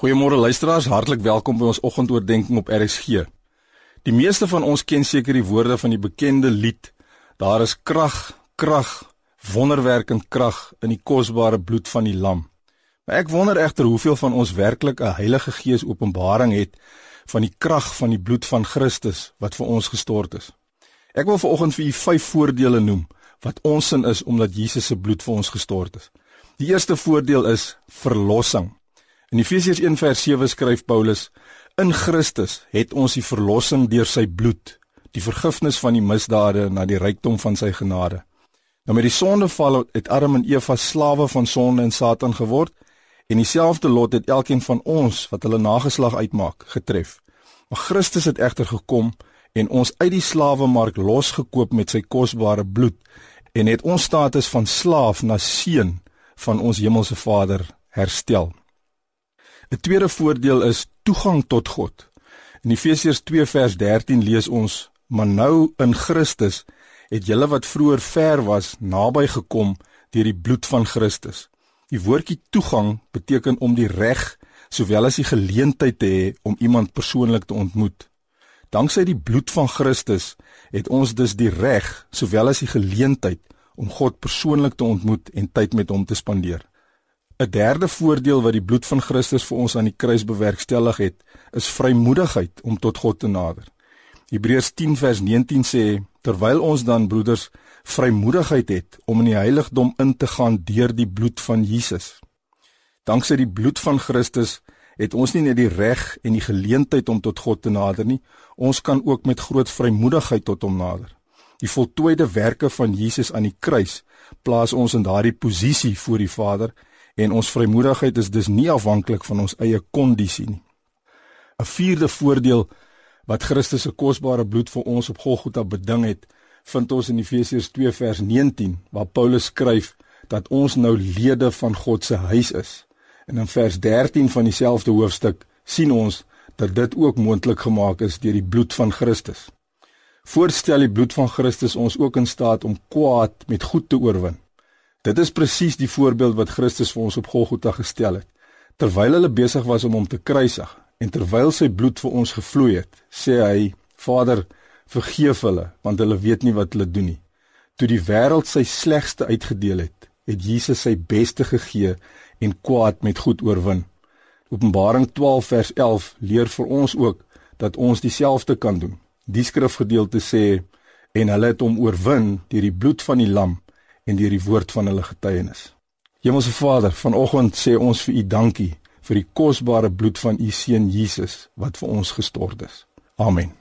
Goeiemôre luisteraars, hartlik welkom by ons oggendoordenkings op RSG. Die meeste van ons ken seker die woorde van die bekende lied: Daar is krag, krag, wonderwerkend krag in die kosbare bloed van die lam. Maar ek wonder egter hoeveel van ons werklik 'n Heilige Gees openbaring het van die krag van die bloed van Christus wat vir ons gestort is. Ek wil vanoggend vir u vyf voordele noem wat ons sin is omdat Jesus se bloed vir ons gestort is. Die eerste voordeel is verlossing. In Efesiërs 1:7 skryf Paulus: In Christus het ons die verlossing deur sy bloed, die vergifnis van die misdade na die rykdom van sy genade. Nou met die sondeval het Adam en Eva slawe van sonde en Satan geword en dieselfde lot het elkeen van ons wat hulle nageslag uitmaak getref. Maar Christus het egter gekom en ons uit die slawemark losgekoop met sy kosbare bloed en het ons status van slaaf na seun van ons hemelse Vader herstel. 'n Tweede voordeel is toegang tot God. In Efesiërs 2 vers 13 lees ons: "Maar nou in Christus het julle wat vroeër ver was, naby gekom deur die bloed van Christus." Die woordjie toegang beteken om die reg sowel as die geleentheid te hê om iemand persoonlik te ontmoet. Danksy die bloed van Christus het ons dus die reg sowel as die geleentheid om God persoonlik te ontmoet en tyd met hom te spandeer. 'n Derde voordeel wat die bloed van Christus vir ons aan die kruis bewerkstellig het, is vrymoedigheid om tot God te nader. Hebreërs 10 vers 19 sê: Terwyl ons dan broeders vrymoedigheid het om in die heiligdom in te gaan deur die bloed van Jesus. Danksy die bloed van Christus het ons nie net die reg en die geleentheid om tot God te nader nie, ons kan ook met groot vrymoedigheid tot hom nader. Die voltooide werke van Jesus aan die kruis plaas ons in daardie posisie voor die Vader en ons vrymoedigheid is dus nie afhanklik van ons eie kondisie nie. 'n Vierde voordeel wat Christus se kosbare bloed vir ons op Golgotha beding het, vind ons in Efesiërs 2 vers 19 waar Paulus skryf dat ons nou lede van God se huis is. En in vers 13 van dieselfde hoofstuk sien ons dat dit ook moontlik gemaak is deur die bloed van Christus. Voorstel die bloed van Christus ons ook in staat om kwaad met goed te oorwin. Dit is presies die voorbeeld wat Christus vir ons op Golgotha gestel het. Terwyl hulle besig was om hom te kruisig en terwyl sy bloed vir ons gevloei het, sê hy: Vader, vergeef hulle, want hulle weet nie wat hulle doen nie. Toe die wêreld sy slegste uitgedeel het, het Jesus sy beste gegee en kwaad met goed oorwin. Openbaring 12 vers 11 leer vir ons ook dat ons dieselfde kan doen. Die skrifgedeelte sê en hulle het hom oorwin deur die bloed van die lam en deur die woord van hulle getuienis. Hemelse Vader, vanoggend sê ons vir U dankie vir die kosbare bloed van U seun Jesus wat vir ons gestort is. Amen.